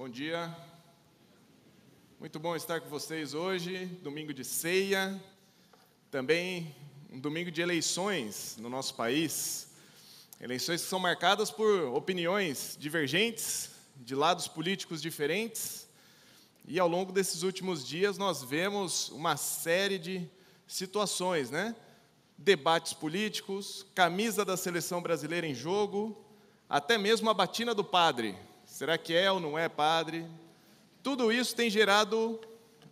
Bom dia. Muito bom estar com vocês hoje, domingo de ceia, também um domingo de eleições no nosso país. Eleições que são marcadas por opiniões divergentes, de lados políticos diferentes. E ao longo desses últimos dias nós vemos uma série de situações, né? Debates políticos, camisa da seleção brasileira em jogo, até mesmo a batina do padre. Será que é ou não é padre? Tudo isso tem gerado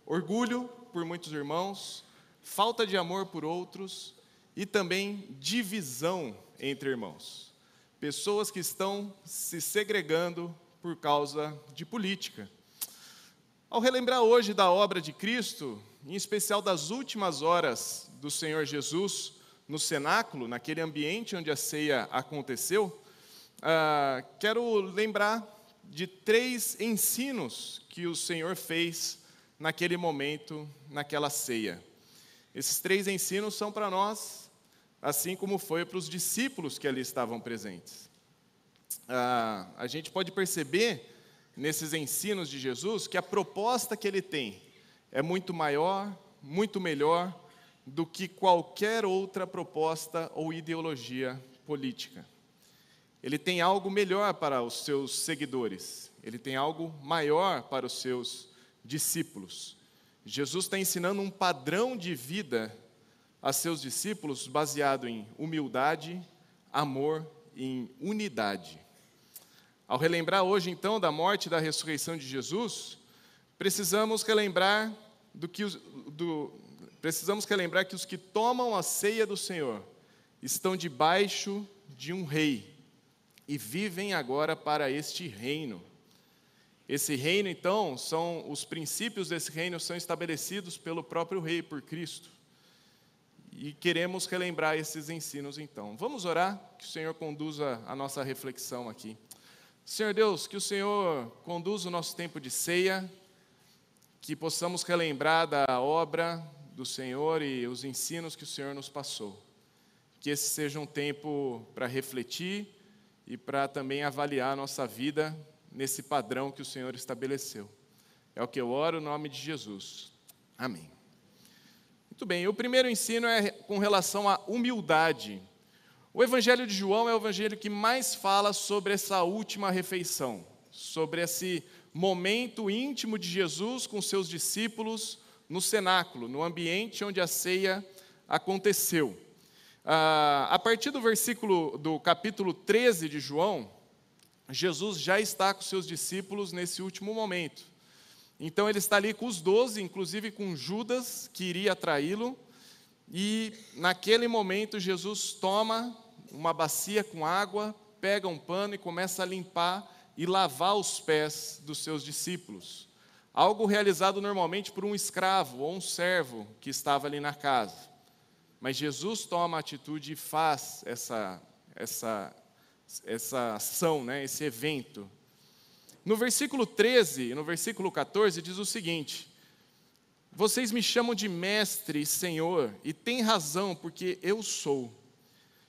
orgulho por muitos irmãos, falta de amor por outros e também divisão entre irmãos. Pessoas que estão se segregando por causa de política. Ao relembrar hoje da obra de Cristo, em especial das últimas horas do Senhor Jesus no cenáculo, naquele ambiente onde a ceia aconteceu, ah, quero lembrar de três ensinos que o Senhor fez naquele momento, naquela ceia. Esses três ensinos são para nós, assim como foi para os discípulos que ali estavam presentes. Ah, a gente pode perceber nesses ensinos de Jesus que a proposta que ele tem é muito maior, muito melhor do que qualquer outra proposta ou ideologia política. Ele tem algo melhor para os seus seguidores, ele tem algo maior para os seus discípulos. Jesus está ensinando um padrão de vida a seus discípulos baseado em humildade, amor e em unidade. Ao relembrar hoje, então, da morte e da ressurreição de Jesus, precisamos relembrar do que do, precisamos relembrar que os que tomam a ceia do Senhor estão debaixo de um rei e vivem agora para este reino. Esse reino, então, são os princípios desse reino são estabelecidos pelo próprio rei, por Cristo. E queremos relembrar esses ensinos, então. Vamos orar, que o Senhor conduza a nossa reflexão aqui. Senhor Deus, que o Senhor conduza o nosso tempo de ceia, que possamos relembrar da obra do Senhor e os ensinos que o Senhor nos passou. Que esse seja um tempo para refletir e para também avaliar a nossa vida nesse padrão que o Senhor estabeleceu. É o que eu oro no nome de Jesus. Amém. Muito bem, o primeiro ensino é com relação à humildade. O Evangelho de João é o evangelho que mais fala sobre essa última refeição, sobre esse momento íntimo de Jesus com seus discípulos no cenáculo, no ambiente onde a ceia aconteceu. Ah, a partir do versículo do capítulo 13 de João, Jesus já está com seus discípulos nesse último momento. Então ele está ali com os doze, inclusive com Judas, que iria traí-lo, e naquele momento Jesus toma uma bacia com água, pega um pano e começa a limpar e lavar os pés dos seus discípulos. Algo realizado normalmente por um escravo ou um servo que estava ali na casa. Mas Jesus toma atitude e faz essa, essa, essa ação, né, esse evento. No versículo 13 e no versículo 14 diz o seguinte: Vocês me chamam de mestre senhor, e têm razão, porque eu sou.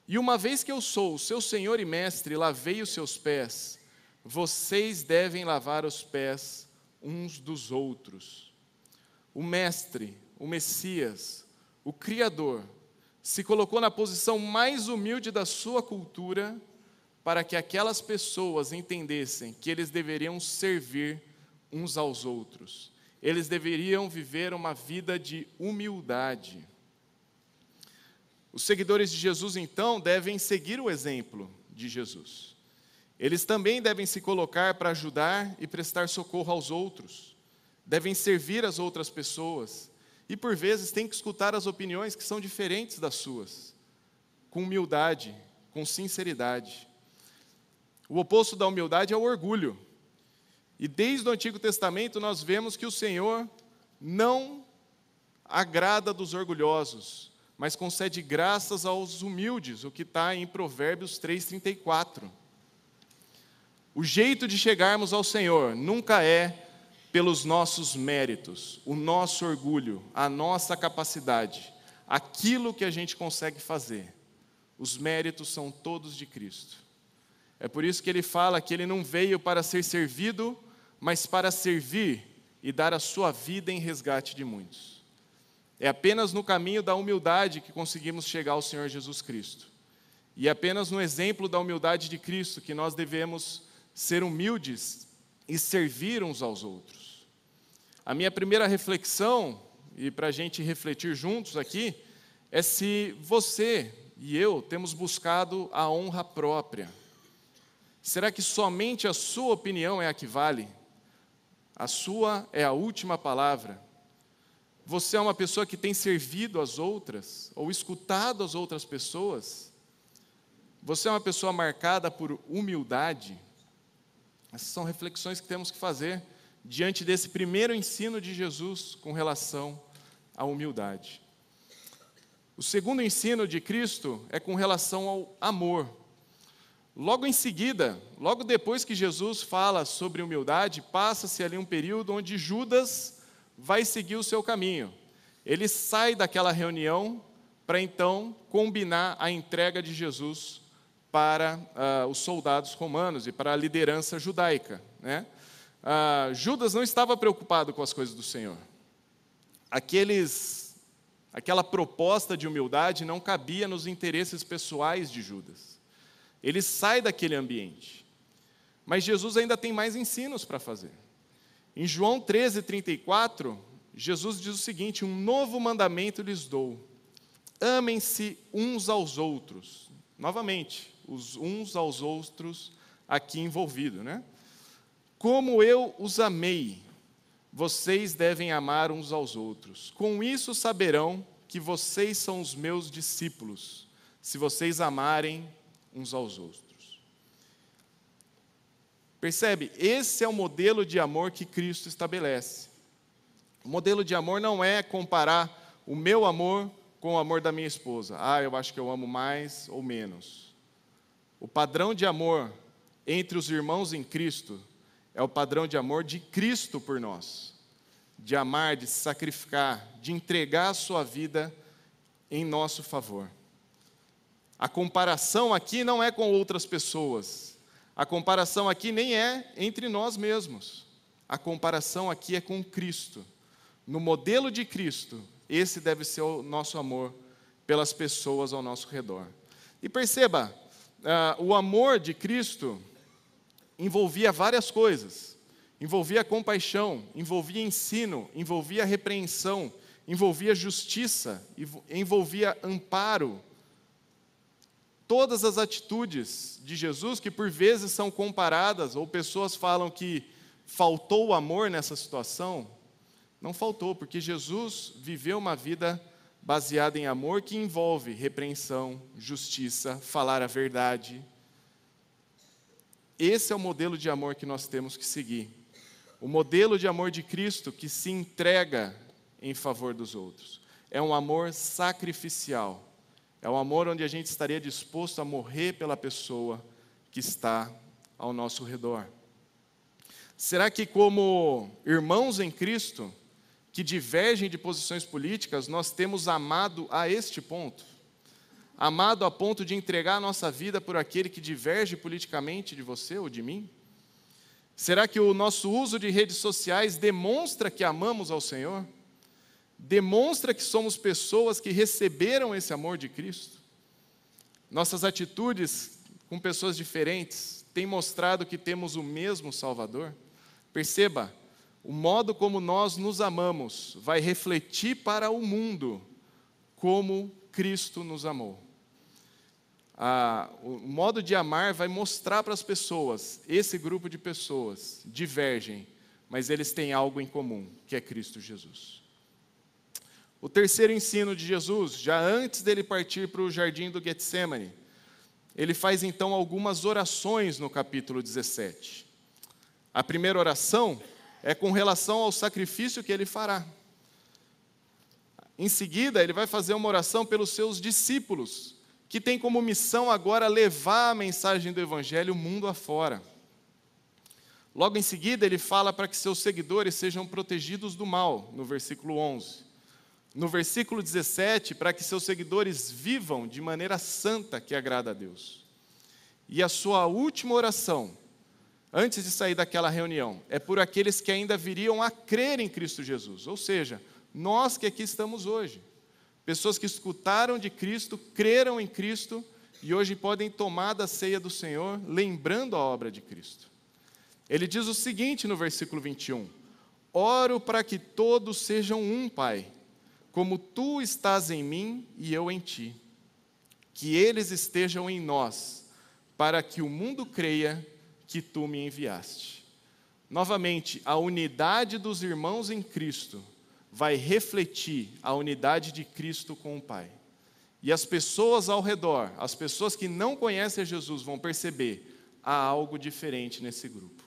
E uma vez que eu sou seu senhor e mestre, lavei os seus pés, vocês devem lavar os pés uns dos outros. O mestre, o Messias, o Criador, se colocou na posição mais humilde da sua cultura para que aquelas pessoas entendessem que eles deveriam servir uns aos outros. Eles deveriam viver uma vida de humildade. Os seguidores de Jesus, então, devem seguir o exemplo de Jesus. Eles também devem se colocar para ajudar e prestar socorro aos outros, devem servir as outras pessoas, e por vezes tem que escutar as opiniões que são diferentes das suas, com humildade, com sinceridade. O oposto da humildade é o orgulho. E desde o Antigo Testamento nós vemos que o Senhor não agrada dos orgulhosos, mas concede graças aos humildes, o que está em Provérbios 3,34. O jeito de chegarmos ao Senhor nunca é pelos nossos méritos, o nosso orgulho, a nossa capacidade, aquilo que a gente consegue fazer. Os méritos são todos de Cristo. É por isso que ele fala que ele não veio para ser servido, mas para servir e dar a sua vida em resgate de muitos. É apenas no caminho da humildade que conseguimos chegar ao Senhor Jesus Cristo. E é apenas no exemplo da humildade de Cristo que nós devemos ser humildes e servir uns aos outros. A minha primeira reflexão, e para a gente refletir juntos aqui, é se você e eu temos buscado a honra própria. Será que somente a sua opinião é a que vale? A sua é a última palavra? Você é uma pessoa que tem servido as outras ou escutado as outras pessoas? Você é uma pessoa marcada por humildade? Essas são reflexões que temos que fazer diante desse primeiro ensino de Jesus com relação à humildade. O segundo ensino de Cristo é com relação ao amor. Logo em seguida, logo depois que Jesus fala sobre humildade, passa-se ali um período onde Judas vai seguir o seu caminho. Ele sai daquela reunião para então combinar a entrega de Jesus para uh, os soldados romanos e para a liderança judaica. Né? Uh, Judas não estava preocupado com as coisas do Senhor. Aqueles, aquela proposta de humildade não cabia nos interesses pessoais de Judas. Ele sai daquele ambiente. Mas Jesus ainda tem mais ensinos para fazer. Em João 13, 34, Jesus diz o seguinte: Um novo mandamento lhes dou. Amem-se uns aos outros. Novamente, os uns aos outros aqui envolvidos, né? Como eu os amei, vocês devem amar uns aos outros. Com isso saberão que vocês são os meus discípulos, se vocês amarem uns aos outros. Percebe? Esse é o modelo de amor que Cristo estabelece. O modelo de amor não é comparar o meu amor com o amor da minha esposa. Ah, eu acho que eu amo mais ou menos. O padrão de amor entre os irmãos em Cristo é o padrão de amor de Cristo por nós. De amar, de se sacrificar, de entregar a sua vida em nosso favor. A comparação aqui não é com outras pessoas. A comparação aqui nem é entre nós mesmos. A comparação aqui é com Cristo. No modelo de Cristo, esse deve ser o nosso amor pelas pessoas ao nosso redor. E perceba, uh, o amor de Cristo envolvia várias coisas. Envolvia compaixão, envolvia ensino, envolvia repreensão, envolvia justiça, envolvia amparo, todas as atitudes de Jesus, que por vezes são comparadas, ou pessoas falam que faltou amor nessa situação, não faltou, porque Jesus viveu uma vida baseada em amor que envolve repreensão, justiça, falar a verdade. Esse é o modelo de amor que nós temos que seguir. O modelo de amor de Cristo que se entrega em favor dos outros. É um amor sacrificial é um amor onde a gente estaria disposto a morrer pela pessoa que está ao nosso redor. Será que, como irmãos em Cristo, que divergem de posições políticas, nós temos amado a este ponto? Amado a ponto de entregar a nossa vida por aquele que diverge politicamente de você ou de mim? Será que o nosso uso de redes sociais demonstra que amamos ao Senhor? demonstra que somos pessoas que receberam esse amor de Cristo. Nossas atitudes com pessoas diferentes têm mostrado que temos o mesmo Salvador. Perceba, o modo como nós nos amamos vai refletir para o mundo como Cristo nos amou. O modo de amar vai mostrar para as pessoas, esse grupo de pessoas divergem, mas eles têm algo em comum, que é Cristo Jesus. O terceiro ensino de Jesus, já antes dele partir para o jardim do Getsemane, ele faz então algumas orações no capítulo 17. A primeira oração é com relação ao sacrifício que ele fará. Em seguida, ele vai fazer uma oração pelos seus discípulos, que tem como missão agora levar a mensagem do Evangelho mundo afora. Logo em seguida, ele fala para que seus seguidores sejam protegidos do mal, no versículo 11 no versículo 17, para que seus seguidores vivam de maneira santa que agrada a Deus. E a sua última oração antes de sair daquela reunião, é por aqueles que ainda viriam a crer em Cristo Jesus, ou seja, nós que aqui estamos hoje. Pessoas que escutaram de Cristo, creram em Cristo e hoje podem tomar da ceia do Senhor, lembrando a obra de Cristo. Ele diz o seguinte no versículo 21: Oro para que todos sejam um, Pai, como tu estás em mim e eu em ti. Que eles estejam em nós, para que o mundo creia que tu me enviaste. Novamente, a unidade dos irmãos em Cristo vai refletir a unidade de Cristo com o Pai. E as pessoas ao redor, as pessoas que não conhecem Jesus, vão perceber há algo diferente nesse grupo.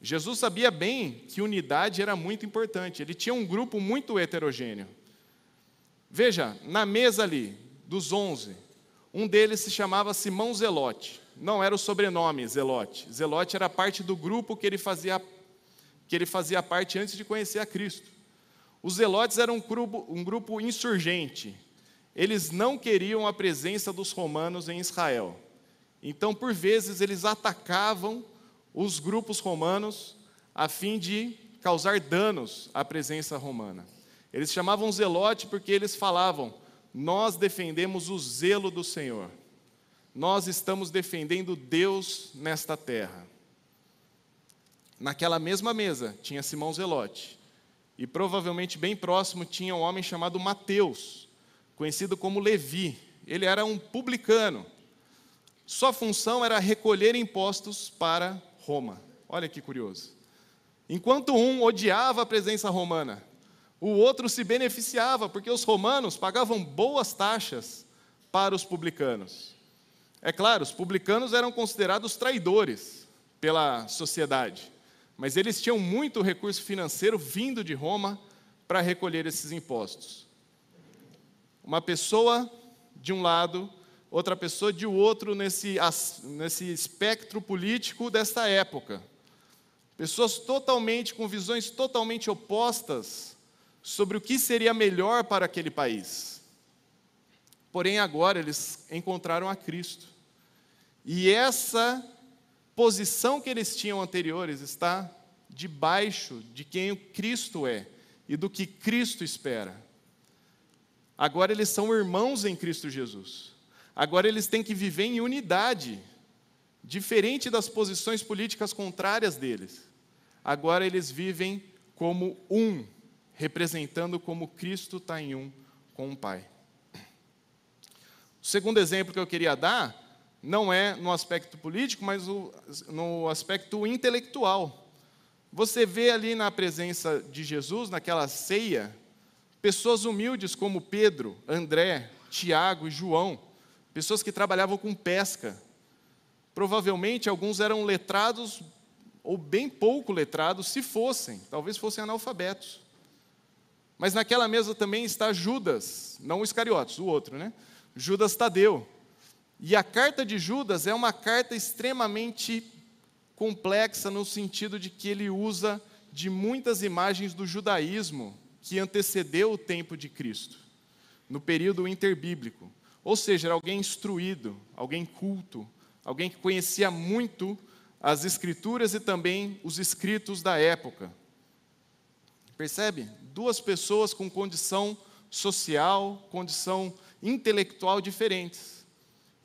Jesus sabia bem que unidade era muito importante, ele tinha um grupo muito heterogêneo. Veja, na mesa ali, dos onze, um deles se chamava Simão Zelote. Não era o sobrenome Zelote. Zelote era parte do grupo que ele fazia que ele fazia parte antes de conhecer a Cristo. Os zelotes eram um grupo, um grupo insurgente. Eles não queriam a presença dos romanos em Israel. Então, por vezes, eles atacavam os grupos romanos a fim de causar danos à presença romana. Eles chamavam zelote porque eles falavam: Nós defendemos o zelo do Senhor. Nós estamos defendendo Deus nesta terra. Naquela mesma mesa tinha Simão Zelote, e provavelmente bem próximo tinha um homem chamado Mateus, conhecido como Levi. Ele era um publicano. Sua função era recolher impostos para Roma. Olha que curioso. Enquanto um odiava a presença romana, o outro se beneficiava, porque os romanos pagavam boas taxas para os publicanos. É claro, os publicanos eram considerados traidores pela sociedade mas eles tinham muito recurso financeiro vindo de Roma para recolher esses impostos. Uma pessoa de um lado, outra pessoa de outro nesse, nesse espectro político desta época. Pessoas totalmente, com visões totalmente opostas sobre o que seria melhor para aquele país. Porém, agora eles encontraram a Cristo. E essa posição que eles tinham anteriores está debaixo de quem Cristo é e do que Cristo espera. Agora eles são irmãos em Cristo Jesus. Agora eles têm que viver em unidade, diferente das posições políticas contrárias deles. Agora eles vivem como um, representando como Cristo está em um com o Pai. O segundo exemplo que eu queria dar não é no aspecto político, mas no aspecto intelectual. Você vê ali na presença de Jesus, naquela ceia, pessoas humildes como Pedro, André, Tiago e João, pessoas que trabalhavam com pesca. Provavelmente alguns eram letrados ou bem pouco letrados, se fossem, talvez fossem analfabetos. Mas naquela mesa também está Judas, não o Iscariotes, o outro, né? Judas Tadeu, e a carta de Judas é uma carta extremamente complexa no sentido de que ele usa de muitas imagens do judaísmo que antecedeu o tempo de Cristo, no período interbíblico. Ou seja, era alguém instruído, alguém culto, alguém que conhecia muito as escrituras e também os escritos da época. Percebe? Duas pessoas com condição social, condição intelectual diferentes.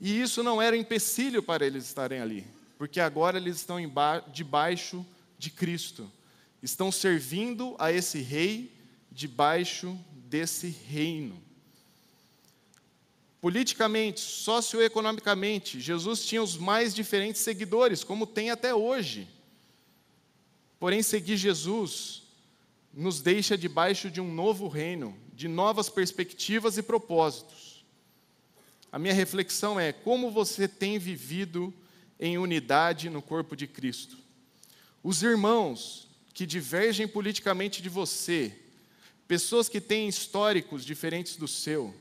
E isso não era empecilho para eles estarem ali, porque agora eles estão debaixo de Cristo, estão servindo a esse rei debaixo desse reino. Politicamente, socioeconomicamente, Jesus tinha os mais diferentes seguidores, como tem até hoje. Porém, seguir Jesus nos deixa debaixo de um novo reino, de novas perspectivas e propósitos a minha reflexão é como você tem vivido em unidade no corpo de Cristo. Os irmãos que divergem politicamente de você, pessoas que têm históricos diferentes do seu,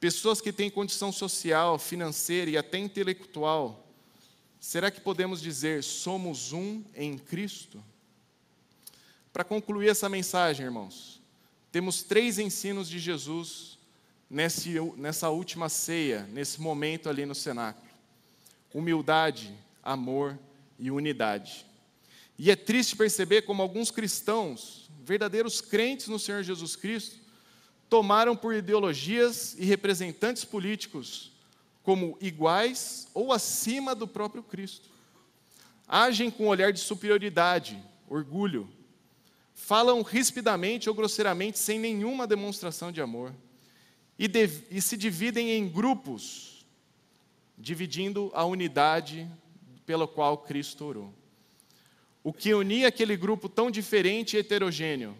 pessoas que têm condição social, financeira e até intelectual, será que podemos dizer somos um em Cristo? Para concluir essa mensagem, irmãos, temos três ensinos de Jesus nesse, nessa última ceia, nesse momento ali no cenáculo. Humildade, amor e unidade. E é triste perceber como alguns cristãos, verdadeiros crentes no Senhor Jesus Cristo, tomaram por ideologias e representantes políticos como iguais ou acima do próprio Cristo. Agem com um olhar de superioridade, orgulho. Falam rispidamente ou grosseiramente sem nenhuma demonstração de amor. E, de, e se dividem em grupos, dividindo a unidade pela qual Cristo orou. O que unia aquele grupo tão diferente e heterogêneo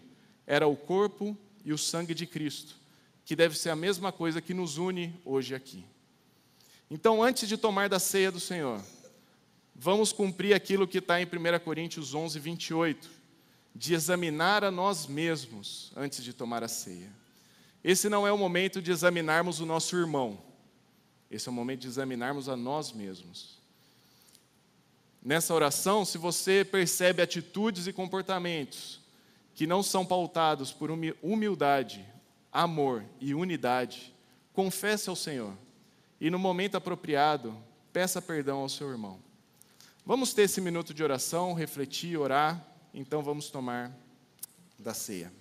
era o corpo e o sangue de Cristo, que deve ser a mesma coisa que nos une hoje aqui. Então, antes de tomar da ceia do Senhor, vamos cumprir aquilo que está em 1 Coríntios 11, 28, de examinar a nós mesmos antes de tomar a ceia. Esse não é o momento de examinarmos o nosso irmão, esse é o momento de examinarmos a nós mesmos. Nessa oração, se você percebe atitudes e comportamentos que não são pautados por humildade, amor e unidade, confesse ao Senhor e, no momento apropriado, peça perdão ao seu irmão. Vamos ter esse minuto de oração, refletir, orar, então vamos tomar da ceia.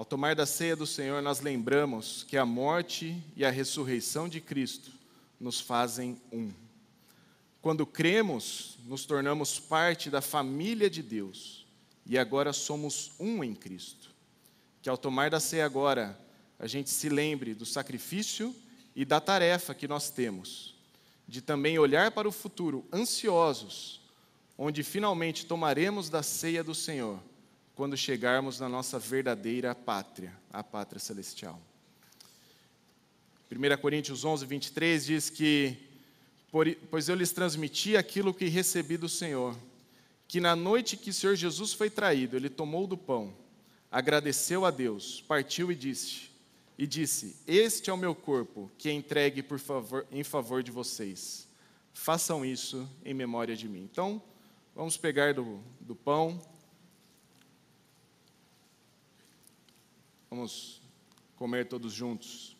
Ao tomar da ceia do Senhor, nós lembramos que a morte e a ressurreição de Cristo nos fazem um. Quando cremos, nos tornamos parte da família de Deus e agora somos um em Cristo. Que ao tomar da ceia agora, a gente se lembre do sacrifício e da tarefa que nós temos, de também olhar para o futuro ansiosos, onde finalmente tomaremos da ceia do Senhor quando chegarmos na nossa verdadeira pátria, a pátria celestial. 1 Coríntios 11, 23 diz que: Pois eu lhes transmiti aquilo que recebi do Senhor, que na noite que o Senhor Jesus foi traído, ele tomou do pão, agradeceu a Deus, partiu e disse: e disse: Este é o meu corpo, que é entregue por favor, em favor de vocês. Façam isso em memória de mim. Então, vamos pegar do, do pão. Vamos comer todos juntos.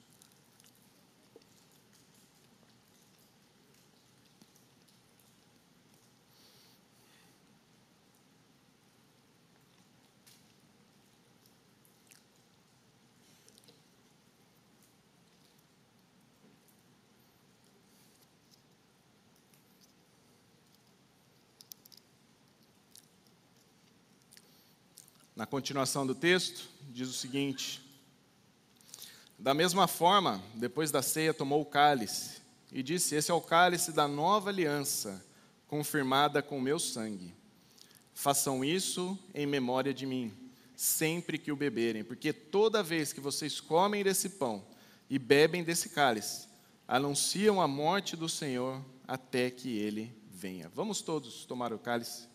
Na continuação do texto, diz o seguinte: Da mesma forma, depois da ceia, tomou o cálice e disse: Esse é o cálice da nova aliança, confirmada com o meu sangue. Façam isso em memória de mim, sempre que o beberem, porque toda vez que vocês comem desse pão e bebem desse cálice, anunciam a morte do Senhor até que ele venha. Vamos todos tomar o cálice.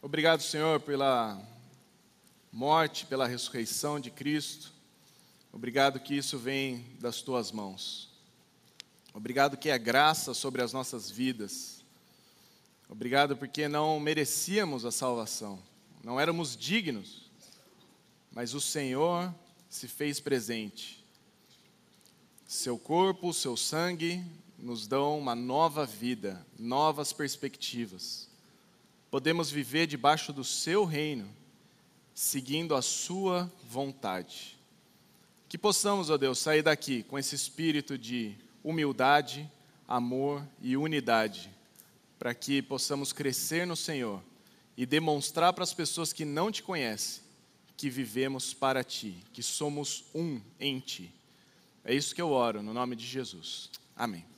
Obrigado, Senhor, pela morte, pela ressurreição de Cristo. Obrigado que isso vem das tuas mãos. Obrigado que é graça sobre as nossas vidas. Obrigado porque não merecíamos a salvação, não éramos dignos, mas o Senhor se fez presente. Seu corpo, seu sangue nos dão uma nova vida, novas perspectivas podemos viver debaixo do seu reino, seguindo a sua vontade. Que possamos, ó Deus, sair daqui com esse espírito de humildade, amor e unidade, para que possamos crescer no Senhor e demonstrar para as pessoas que não te conhecem que vivemos para ti, que somos um em ti. É isso que eu oro, no nome de Jesus. Amém.